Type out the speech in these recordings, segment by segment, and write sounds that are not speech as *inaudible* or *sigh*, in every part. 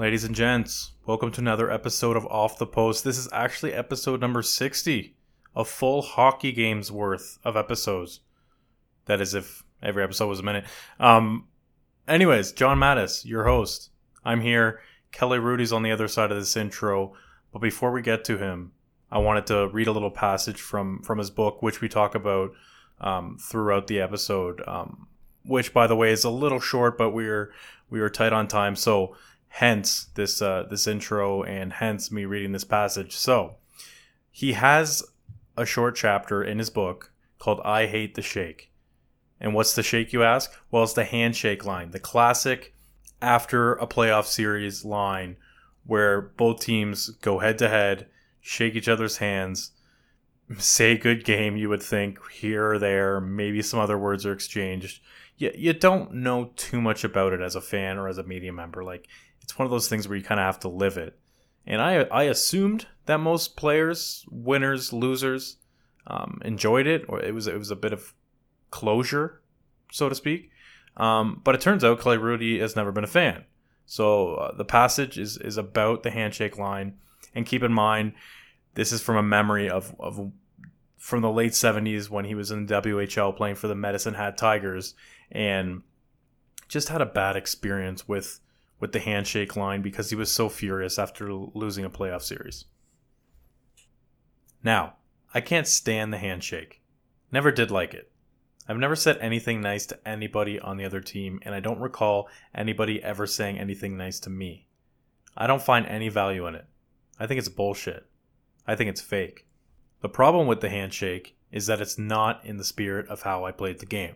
Ladies and gents, welcome to another episode of Off the Post. This is actually episode number 60, a full hockey game's worth of episodes. That is, if every episode was a minute. Um, anyways, John Matisz, your host. I'm here. Kelly Hrudey's on the other side of this intro. But before we get to him, I wanted to read a little passage from from his book, which we talk about um, throughout the episode. Um, which, by the way, is a little short, but we are we were tight on time, so hence this uh, this intro, and hence me reading this passage. So he has a short chapter in his book called "I Hate the Shake." And what's the shake, you ask? Well, it's the handshake line, the classic after a playoff series line where both teams go head to head, shake each other's hands, say good game, you would think, here or there, maybe some other words are exchanged. You, you don't know too much about it as a fan or as a media member. Like, it's one of those things where you kind of have to live it. And I, I assumed that most players, winners, losers, um, enjoyed it, or it was it was a bit of closure, so to speak. Um, but it turns out Kelly Hrudey has never been a fan. So uh, the passage is is about the handshake line, and keep in mind, this is from a memory of of from the late '70s when he was in the WHL playing for the Medicine Hat Tigers, and just had a bad experience with with the handshake line because he was so furious after losing a playoff series. Now, I can't stand the handshake. Never did like it. I've never said anything nice to anybody on the other team, and I don't recall anybody ever saying anything nice to me. I don't find any value in it. I think it's bullshit. I think it's fake. The problem with the handshake is that it's not in the spirit of how I played the game.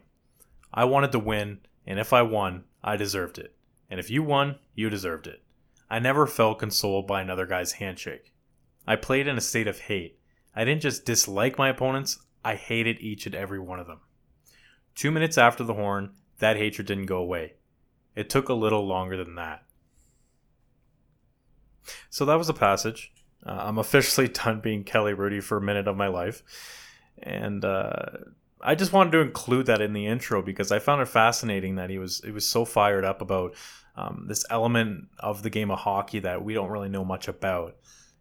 I wanted to win, and if I won, I deserved it. And if you won, you deserved it. I never felt consoled by another guy's handshake. I played in a state of hate. I didn't just dislike my opponents, I hated each and every one of them. Two minutes after the horn, that hatred didn't go away. It took a little longer than that. So that was a passage. Uh, I'm *laughs* officially done being Kelly Hrudey for a minute of my life. And uh, I just wanted to include that in the intro because I found it fascinating that he was he was so fired up about um, this element of the game of hockey that we don't really know much about.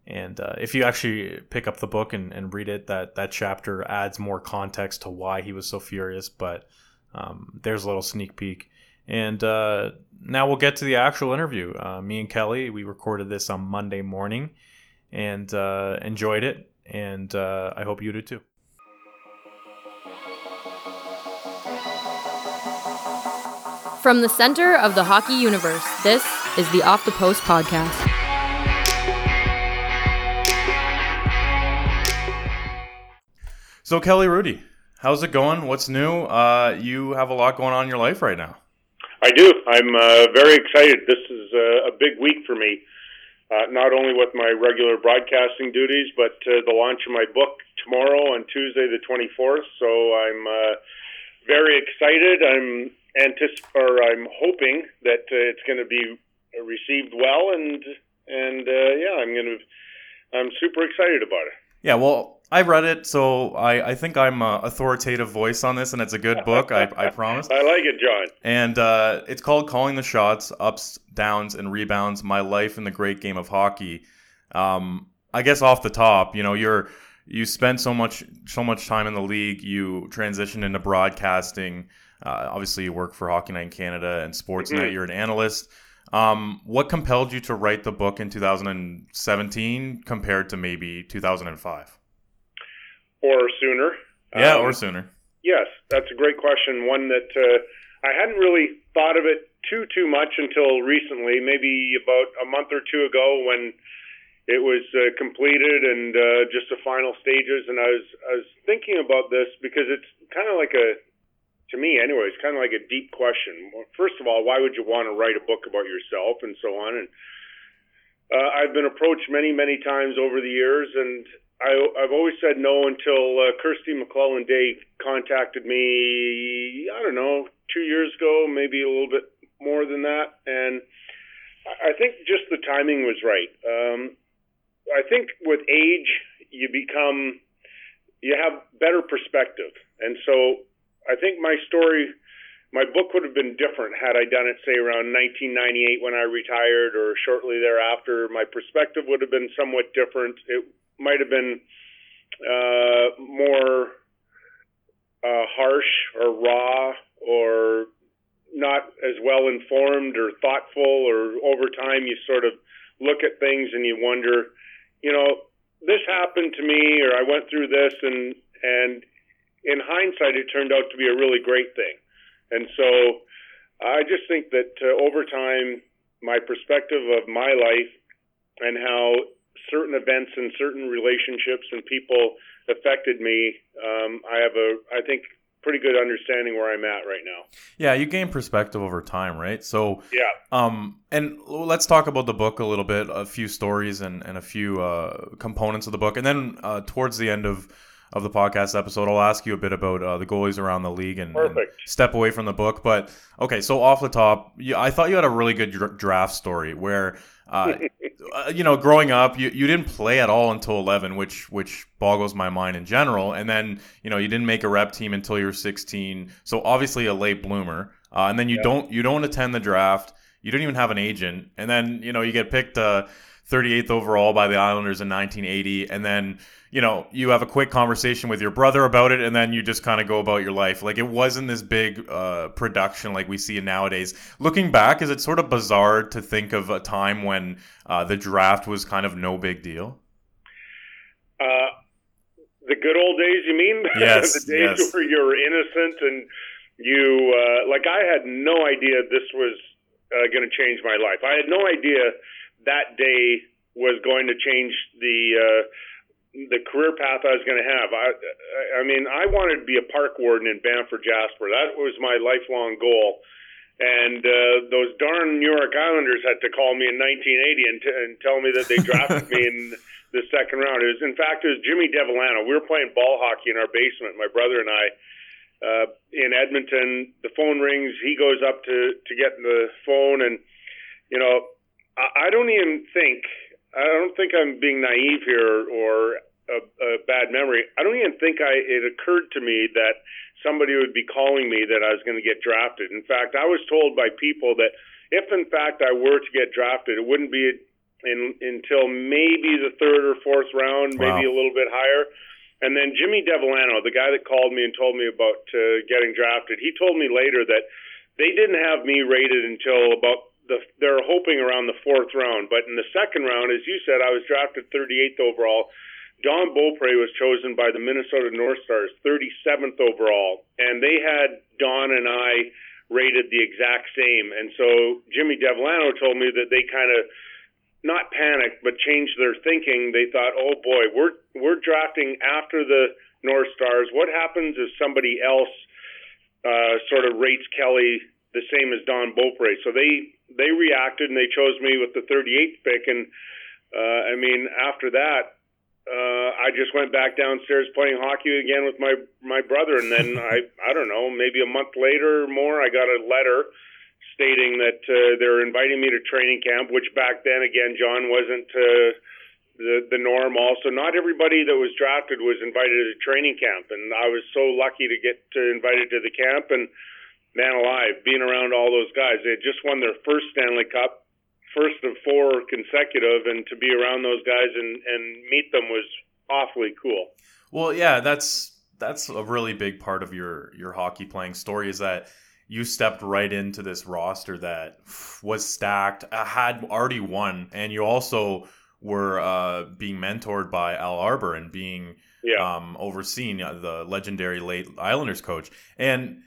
And uh, if you actually pick up the book and, and read it, that that chapter adds more context to why he was so furious. But um, there's a little sneak peek. And uh, now we'll get to the actual interview. Uh, me and Kelly, we recorded this on Monday morning and uh, enjoyed it. And uh, I hope you do too. From the center of the hockey universe, this is the Off the Post podcast. So, Kelly Hrudey, how's it going? What's new? Uh, you have a lot going on in your life right now. I do. I'm uh, very excited. This is uh, a big week for me. Uh, not only with my regular broadcasting duties, but uh, the launch of my book tomorrow on Tuesday, the 24th. So I'm uh, very excited. I'm anticip- or I'm hoping that it's going to be received well, and and yeah, I'm going to. I'm super excited about it. Yeah, well, I read it, so I, I think I'm a authoritative voice on this, and it's a good book. I, I promise. *laughs* I like it, John. And uh, it's called "Calling the Shots: Ups, Downs, and Rebounds: My Life in the Great Game of Hockey." Um, I guess off the top, you know, you're you spend so much so much time in the league. You transitioned into broadcasting. Uh, obviously, you work for Hockey Night in Canada and Sportsnet. Mm-hmm. You're an analyst. Um, what compelled you to write the book in 2017 compared to maybe 2005? Or sooner. Yeah, um, or sooner. Yes, that's a great question. One that uh, I hadn't really thought of it too too much until recently, maybe about a month or two ago when it was uh, completed and uh, just the final stages. And I was I was thinking about this because it's kind of like a to me anyway, it's kind of like a deep question. First of all, why would you want to write a book about yourself and so on? And uh, I've been approached many, many times over the years, and I, I've always said no until uh, Kirstie McLellan Day contacted me. I don't know, two years ago, maybe a little bit more than that, and I think just the timing was right. Um, I think with age, you become, you have better perspective, and so I think my story my book would have been different had I done it, say, around 1998 when I retired or shortly thereafter. My perspective would have been somewhat different. It might have been uh, more uh, harsh or raw or not as well informed or thoughtful or over time you sort of look at things and you wonder you know this happened to me or I went through this and and in hindsight it turned out to be a really great thing and so I just think that uh, over time my perspective of my life and how certain events and certain relationships and people affected me, um, I have a, I think, pretty good understanding where I'm at right now. Yeah, you gain perspective over time, right? So yeah. Um, and let's talk about the book a little bit, a few stories and and a few uh, components of the book, and then uh, towards the end of of the podcast episode, I'll ask you a bit about uh, the goalies around the league and, and, step away from the book. But okay, so off the top, you, I thought you had a really good dr- draft story where uh, *laughs* uh, you know, growing up, you, you didn't play at all until 11, which which boggles my mind in general. And then, you know, you didn't make a rep team until you were 16. So obviously a late bloomer. Uh, and then you yeah. don't you don't attend the draft. You don't even have an agent. And then, you know, you get picked uh, 38th overall by the Islanders in 1980. And then you know, you have a quick conversation with your brother about it, and then you just kind of go about your life. Like it wasn't this big uh, production like we see nowadays. Looking back, is it sort of bizarre to think of a time when uh, the draft was kind of no big deal? Uh, the good old days, you mean? *laughs* Yes. the days yes. where you're innocent and you, uh, like, I had no idea this was uh, going to change my life. I had no idea that day was going to change the uh, the career path I was going to have. I, I mean, I wanted to be a park warden in Banff or Jasper. That was my lifelong goal. And uh, those darn New York Islanders had to call me in 1980 and, t- and tell me that they drafted me *laughs* in the second round. It was, in fact, it was Jimmy Devellano. We were playing ball hockey in our basement, my brother and I, uh, in Edmonton. The phone rings. He goes up to to get the phone, and you know, I, don't even think I don't think I'm being naive here or a, a bad memory. I don't even think I it occurred to me that somebody would be calling me that I was going to get drafted. In fact, I was told by people that if in fact I were to get drafted, it wouldn't be in, until maybe the third or fourth round, wow. maybe a little bit higher. And then Jimmy Devellano, the guy that called me and told me about uh, getting drafted, he told me later that they didn't have me rated until about the, they're hoping around the fourth round. But in the second round, as you said, I was drafted 38th overall. Don Beaupre was chosen by the Minnesota North Stars 37th overall, and they had Don and I rated the exact same. And so Jimmy Devellano told me that they kind of not panicked, but changed their thinking. They thought, "Oh boy, we're we're drafting after the North Stars. What happens if somebody else uh, sort of rates Kelly the same as Don Beaupre?" So they they reacted and they chose me with the 38th pick. And uh, I mean, after that, uh, I just went back downstairs playing hockey again with my my brother. And then *laughs* I I don't know, maybe a month later or more, I got a letter stating that uh, they're inviting me to training camp, which back then again, John wasn't. Uh, the the norm also not everybody that was drafted was invited to training camp and I was so lucky to get to invited to the camp and man alive, being around all those guys. They had just won their first Stanley Cup, first of four consecutive, and to be around those guys and, and meet them was awfully cool. Well, yeah, that's that's a really big part of your your hockey playing story is that you stepped right into this roster that was stacked, uh, had already won, and you also were uh, being mentored by Al Arbour and being yeah. um, overseen uh, the legendary late Islanders coach. And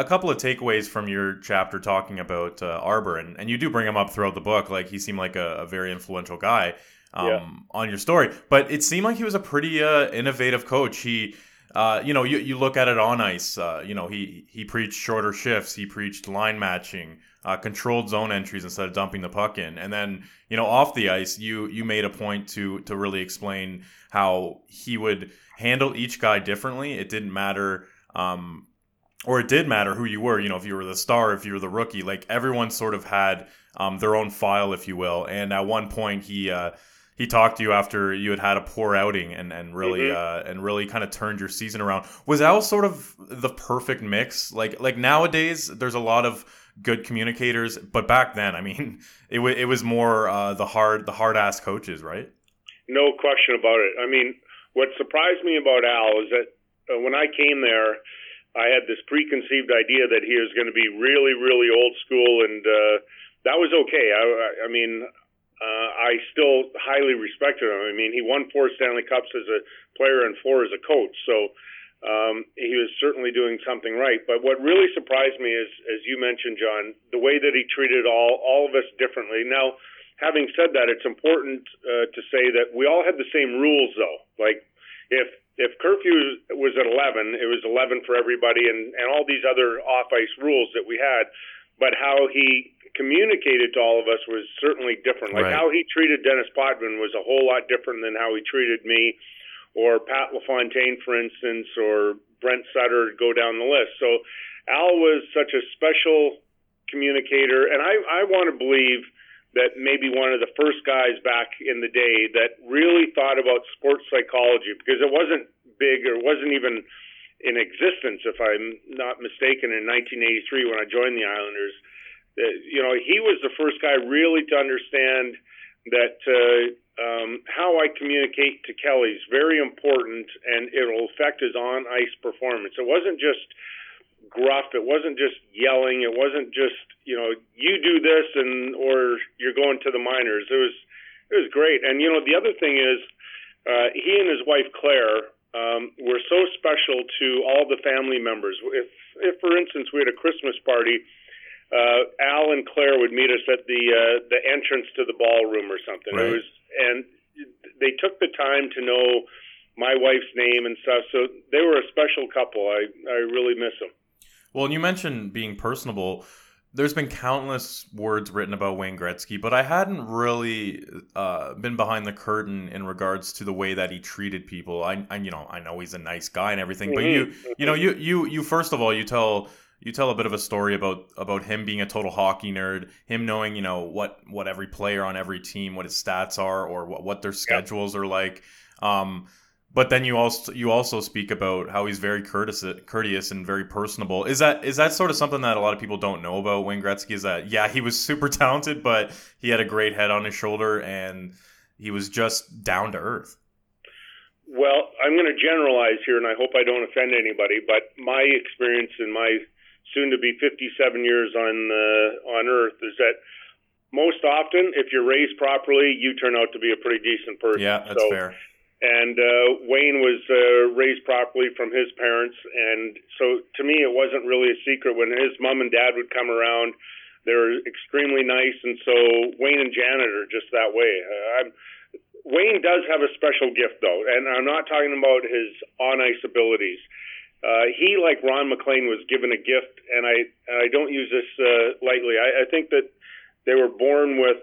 a couple of takeaways from your chapter talking about uh, Arbour, and, and you do bring him up throughout the book. Like he seemed like a, a very influential guy um, yeah. on your story, but it seemed like he was a pretty uh, innovative coach. He, uh, you know, you, you look at it on ice. Uh, you know, he he preached shorter shifts. He preached line matching, uh, controlled zone entries instead of dumping the puck in. And then you know, off the ice, you you made a point to to really explain how he would handle each guy differently. It didn't matter. Um, or it did matter who you were. You know, if you were the star, if you were the rookie, like everyone sort of had um, their own file, if you will. And at one point, he uh, he talked to you after you had had a poor outing and and really Mhm. uh, and really kind of turned your season around. Was Al sort of the perfect mix? Like like nowadays, there's a lot of good communicators, but back then, I mean, *laughs* it wa it was more uh, the hard the hard ass coaches, right? No question about it. I mean, what surprised me about Al is that uh, when I came there, I had this preconceived idea that he was going to be really, really old school, and uh, that was okay. I, I- mean, uh, I still highly respected him. I mean, he won four Stanley Cups as a player and four as a coach, so um, he was certainly doing something right. But what really surprised me is, as you mentioned, John, the way that he treated all all of us differently. Now, having said that, it's important uh, to say that we all had the same rules, though. Like if if curfew was at 11, it was 11 for everybody, and and all these other off ice rules that we had. But how he communicated to all of us was certainly different. Like Right. how he treated Denis Potvin was a whole lot different than how he treated me, or Pat LaFontaine, for instance, or Brent Sutter. Go down the list. So Al was such a special communicator, and I I want to believe that maybe one of the first guys back in the day that really thought about sports psychology because it wasn't big or wasn't even in existence, if I'm not mistaken, in 1983 when I joined the Islanders. Uh, you know, he was the first guy really to understand that uh, um, how I communicate to Kelly is very important and it'll affect his on ice performance. It wasn't just gruff. It wasn't just yelling. It wasn't just you know you do this and or you're going to the minors. It was it was great. And you know the other thing is uh, he and his wife Claire um, were so special to all the family members. If if for instance we had a Christmas party. Uh, Al and Claire would meet us at the uh, the entrance to the ballroom or something. Right. It was, and they took the time to know my wife's name and stuff. So they were a special couple. I I really miss them. Well, and you mentioned being personable. There's been countless words written about Wayne Gretzky, but I hadn't really uh, been behind the curtain in regards to the way that he treated people. I, I, you know, I know he's a nice guy and everything, but you, you know, you, you, you. First of all, you tell you tell a bit of a story about about him being a total hockey nerd, him knowing, you know, what what every player on every team, what his stats are, or what what their schedules are like. Um, but then you also you also speak about how he's very courteous, courteous and very personable. Is that is that sort of something that a lot of people don't know about Wayne Gretzky? Is that yeah, he was super *laughs* talented, but he had a great head on his shoulder and he was just down to earth. Well, I'm going to generalize here, and I hope I don't offend anybody. But my experience in my soon-to-be 57 years on uh, on Earth is that most often, if you're raised properly, you turn out to be a pretty decent person. Yeah, that's so, fair. And uh, Wayne was uh, raised properly from his parents, and so to me, it wasn't really a secret when his mom and dad would come around. They were extremely nice, and so Wayne and Janet are just that way. Uh, I'm, Wayne does have a special gift, though, and I'm not talking about his on ice abilities. Uh, he, like Ron MacLean, was given a gift, and I and I don't use this uh, lightly. I, I think that they were born with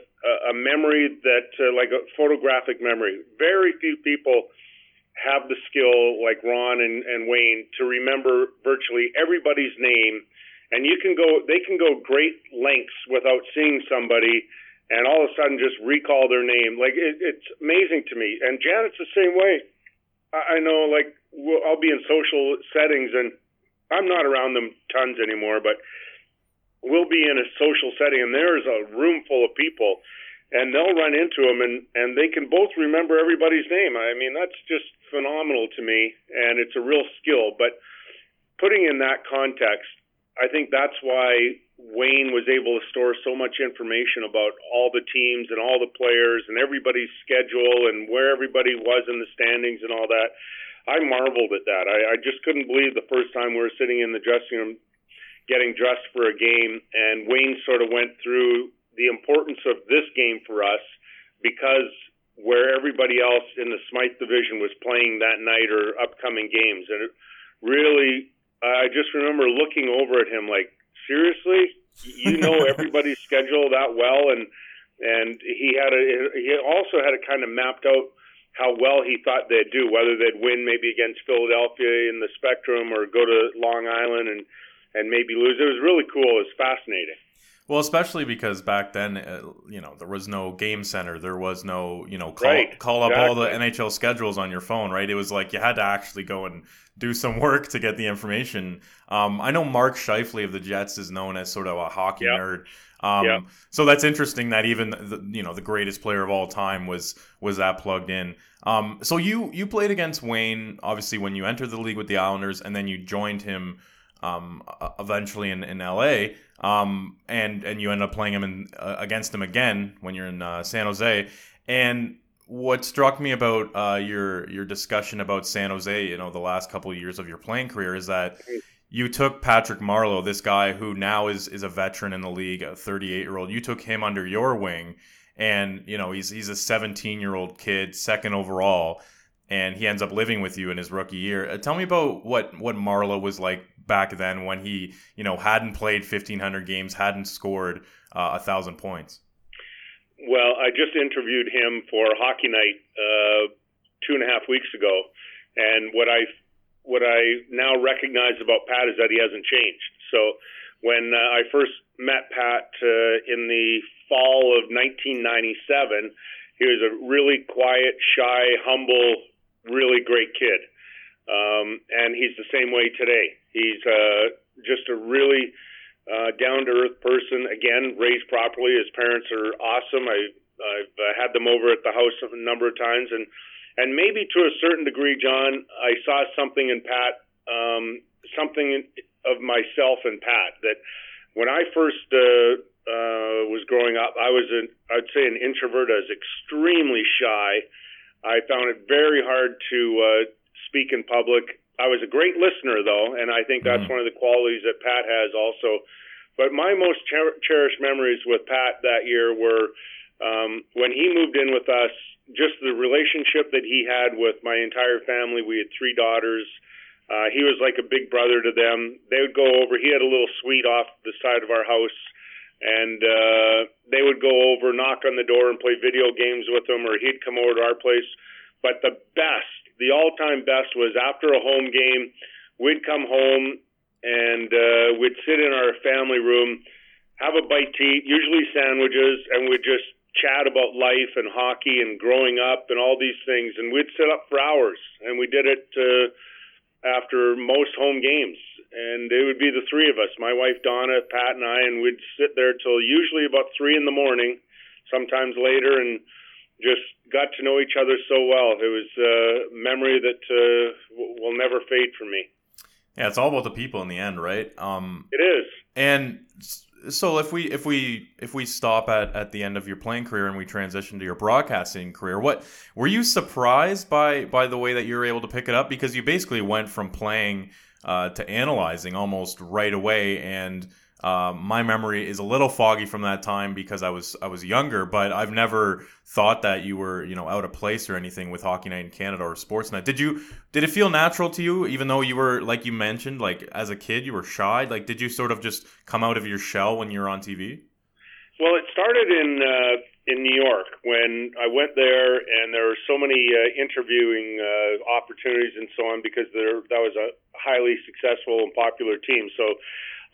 a, memory that, uh, like a photographic memory. Very few people have the skill, like Ron and, and Wayne, to remember virtually everybody's name, and you can go. They can go great lengths without seeing somebody and all of a sudden just recall their name. Like it, it's amazing to me. And Janet's the same way. I, I know, like we'll, I'll be in social settings, and I'm not around them tons anymore, but we'll be in a social setting, and there's a room full of people, and they'll run into them, and and they can both remember everybody's name. I mean, that's just phenomenal to me, and it's a real skill. But putting in that context, I think that's why Wayne was able to store so much information about all the teams and all the players and everybody's schedule and where everybody was in the standings and all that. I marveled at that. I, I just couldn't believe the first time we were sitting in the dressing room getting dressed for a game, and Wayne sort of went through the importance of this game for us because where everybody else in the Smythe division was playing that night or upcoming games. And it really, I just remember looking over at him like, seriously, you know *laughs* everybody's schedule that well, and and he had a he also had it kind of mapped out how well he thought they'd do, whether they'd win maybe against Philadelphia in the Spectrum or go to Long Island and and maybe lose. It was really cool. It was fascinating. Well, especially because back then, uh, you know, there was no game center. There was no, you know, call, Right, call up all the. NHL schedules on your phone, right? It was like you had to actually go and do some *laughs* work to get the information. Um, I know Mark Scheifele of the Jets is known as sort of a hockey Yeah. nerd. Um, Yeah. So that's interesting that even the, you know the greatest player of all time was was that plugged in. Um, so you you played against Wayne obviously when you entered the league with the Islanders, and then you joined him um, eventually in, in LA. Um, and and you end up playing him in, uh, against him again when you're in uh, San Jose. And what struck me about uh, your your discussion about San Jose, you know, the last couple of years of your playing career, is that you took Patrick Marleau, this guy who now is is a veteran in the league, a 38 year old. You took him under your wing, and you know he's he's a 17 year old kid, second overall, and he ends up living with you in his rookie year. Uh, tell me about what what Marleau was like back then when he you know hadn't played 1500 games, hadn't scored uh, a thousand points. Well, I just interviewed him for Hockey Night uh, two and a half weeks ago, and what I what I now recognize about Pat is that he hasn't changed. So when uh, I first met Pat uh, in the fall of 1997, he was a really quiet, shy, humble, really great kid, um, and he's the same way today. He's uh, just a really uh, down to earth person. Again, raised properly. His parents are awesome. I, I've uh, had them over at the house a number of times, and and maybe to a certain degree, John, I saw something in Pat, um, something of myself in Pat that when I first uh, uh, was growing up, I was an I'd say an introvert. I was extremely shy. I found it very hard to uh, speak in public. I was a great listener, though, and I think that's Mhm. one of the qualities that Pat has also. But my most cher- cherished memories with Pat that year were um, when he moved in with us. Just the relationship that he had with my entire family. We had three daughters. Uh, he was like a big brother to them. They would go over. He had a little suite off the side of our house, and uh, they would go over, knock on the door, and play video games with them, or he'd come over to our place. But the best, the all-time best, was after a home game, we'd come home and uh, we'd sit in our family room, have a bite to eat, usually sandwiches, and we'd just chat about life and hockey and growing up and all these things. And we'd sit up for hours, and we did it uh, after most home games. And it would be the three of us, my wife Donna, Pat, and I, and we'd sit there till usually about three in the morning, sometimes later, and just got to know each other so well. It was a memory that uh, will never fade for me. Yeah, it's all about the people in the end, right? Um, It is. And so if we if we if we stop at, at the end of your playing career and we transition to your broadcasting career, what were you surprised by by the way that you were able to pick it up? Because you basically went from playing uh, to analyzing almost right away, and um, my memory is a little foggy from that time because I was I was younger, but I've never thought that you were you know out of place or anything with Hockey Night in Canada or Sportsnet. Did you did it feel natural to you, even though you were like you mentioned, like as a kid you were shy? Like did you sort of just come out of your shell when you were on TV? Well, it started in uh, in New York when I went there, and there were so many uh, interviewing uh, opportunities and so on because there that was a highly successful and popular team. So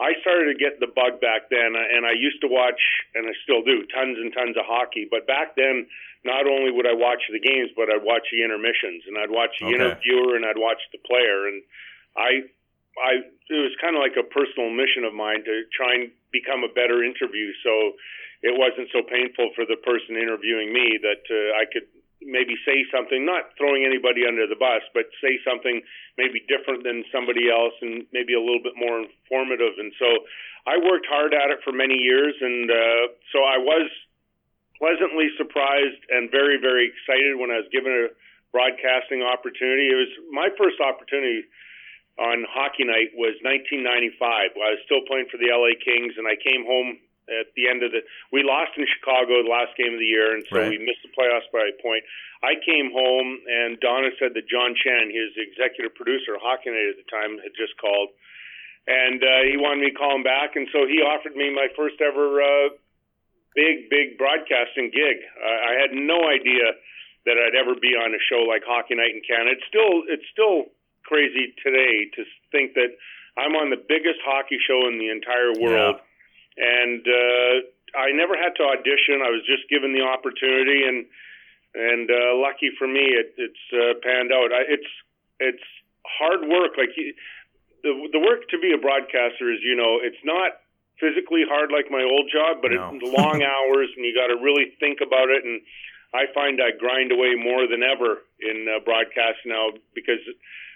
I started to get the bug back then, and I used to watch, and I still do, tons and tons of hockey. But back then, not only would I watch the games, but I'd watch the intermissions, and I'd watch the Okay. interviewer, and I'd watch the player, and I I it was kind of like a personal mission of mine to try and become a better interview so it wasn't so painful for the person interviewing me that uh, I could maybe say something not throwing anybody under the bus but say something maybe different than somebody else and maybe a little bit more informative and so I worked hard at it for many years and uh, so I was pleasantly surprised and very very excited when I was given a broadcasting opportunity it was my first opportunity on hockey night was 1995. I was still playing for the LA Kings, and I came home at the end of the. We lost in Chicago the last game of the year, and so Right. we missed the playoffs by a point. I came home, and Donna said that John Shannon, his executive producer Night at the time, had just called, and uh, he wanted me to call him back, and so he offered me my first ever uh, big, big broadcasting gig. Uh, I had no idea that I'd ever be on a show like Hockey Night in Canada. It's still, it's still crazy today to think that I'm on the biggest hockey show in the entire world. And uh, I never had to audition. I was just given the opportunity, and and uh, lucky for me, it, it's uh, panned out. I, it's it's hard work. Like the the work to be a broadcaster is, you know, it's not physically hard like my old job, but no. it's *laughs* long hours, and you got to really think about it. And I find I grind away more than ever in uh, broadcast now because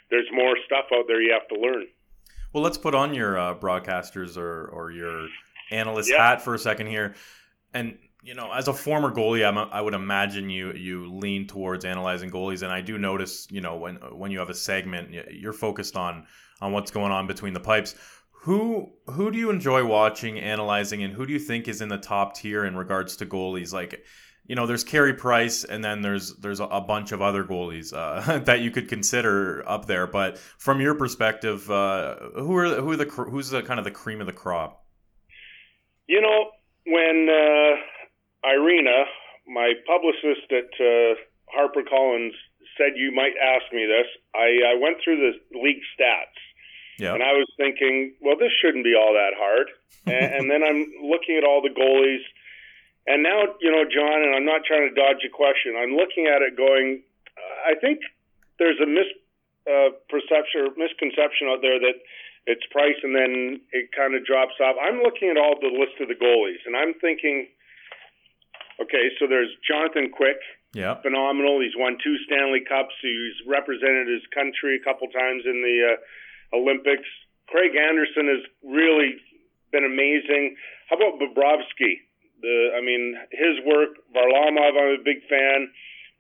there's more stuff out there you have to learn. Well, let's put on your uh, broadcasters or or your analyst yep. hat for a second here, and you know, as a former goalie, I'm a, i would imagine you you lean towards analyzing goalies, and I do notice, you know, when when you have a segment, you're focused on on what's going on between the pipes. Who who do you enjoy watching, analyzing, and who do you think is in the top tier in regards to goalies? Like, you know, there's Carey Price, and then there's there's a bunch of other goalies uh, *laughs* that you could consider up there. But from your perspective, uh, who are who are the who's the kind of the cream of the crop? You know, when uh, Irina, my publicist at uh, HarperCollins, said you might ask me this. I, I went through the league stats, yeah. and I was thinking, well, this shouldn't be all that hard. *laughs* and, and then I'm looking at all the goalies, and now, you know, John, and I'm not trying to dodge a question. I'm looking at it, going, I think there's a misperception uh, or misconception out there that it's price and then it kind of drops off. I'm looking at all the list of the goalies, and I'm thinking Okay, so there's Jonathan Quick. Yeah. Phenomenal. He's won two Stanley Cups. He's represented his country a couple times in the uh, Olympics. Craig Anderson has really been amazing. How about Bobrovsky? The, I mean, his work. Varlamov, I'm a big fan.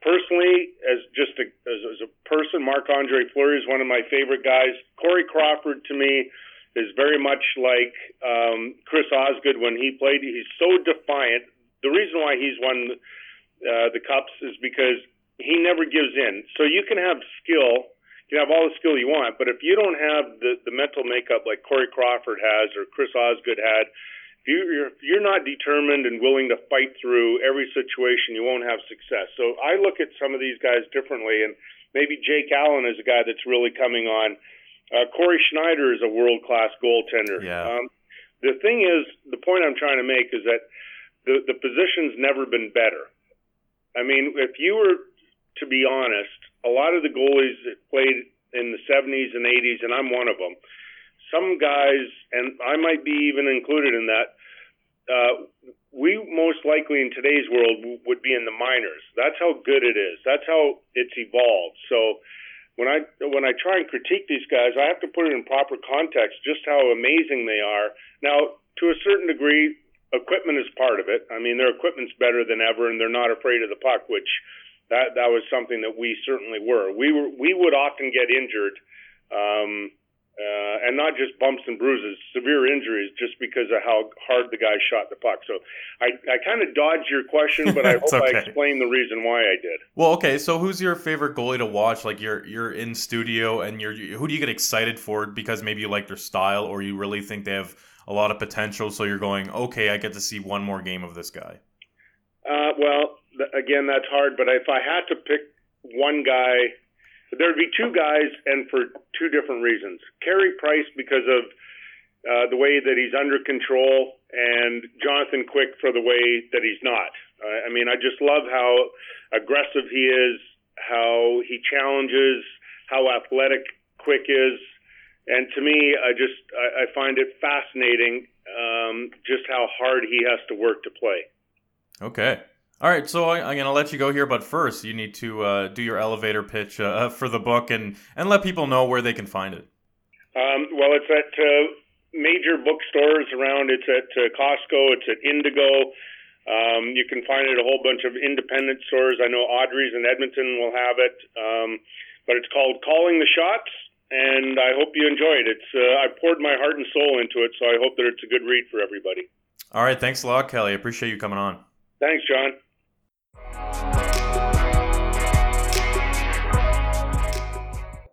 Personally, as just a, as, as a person, Marc Andre Fleury is one of my favorite guys. Corey Crawford to me is very much like um, Chris Osgood when he played. He's so defiant, the reason why he's won uh, the cups is because he never gives in. So you can have skill, you can have all the skill you want, but if you don't have the the mental makeup like Corey Crawford has or Chris Osgood had, you're if you're not determined and willing to fight through every situation, you won't have success. So I look at some of these guys differently, and maybe Jake Allen is a guy that's really coming on. Uh, Cory Schneider is a world class goaltender. Yeah. Um, the thing is, the point I'm trying to make is that the the position's never been better. I mean, if you were to be honest, a lot of the goalies that played in the 70s and 80s, and I'm one of them. Some guys, and I might be even included in that. Uh, we most likely in today's world would be in the minors. That's how good it is. That's how it's evolved. So when I when I try and critique these guys, I have to put it in proper context, just how amazing they are. Now, to a certain degree, equipment is part of it. I mean, their equipment's better than ever, and they're not afraid of the puck, which that that was something that we certainly were. We were we would often get injured, um, uh, and not just bumps and bruises, severe injuries, just because of how hard the guy shot the puck. So I I kind of dodged your question, but I *laughs* hope okay. I explained the reason why I did. Well, okay. So who's your favorite goalie to watch? Like you're you're in studio, and you're who do you get excited for because maybe you like their style, or you really think they have a lot of potential. So you're going, okay, I get to see one more game of this guy. Uh, well, th- again, that's hard. But if I had to pick one guy, there'd be two guys, and for two different reasons. Carey Price because of uh, the way that he's under control, and Jonathan Quick for the way that he's not. Uh, I mean, I just love how aggressive he is, how he challenges, how athletic Quick is. And to me, I just I, I find it fascinating um, just how hard he has to work to play. Okay. All right, so I, am going to let you go here, but first you need to uh, do your elevator pitch uh, *laughs* for the book and, and let people know where they can find it. Um, well, it's at uh, major bookstores around. It's at uh, Costco. It's at Indigo. Um, you can find it at a whole bunch of independent stores. I know Audrey's in Edmonton will have it, um, but it's called Calling the Shots and I hope you enjoy it. It's uh, I poured my heart and soul into it, so I hope that it's a good read for everybody. All right, thanks a lot, Kelly. I appreciate you coming on. Thanks, John. Música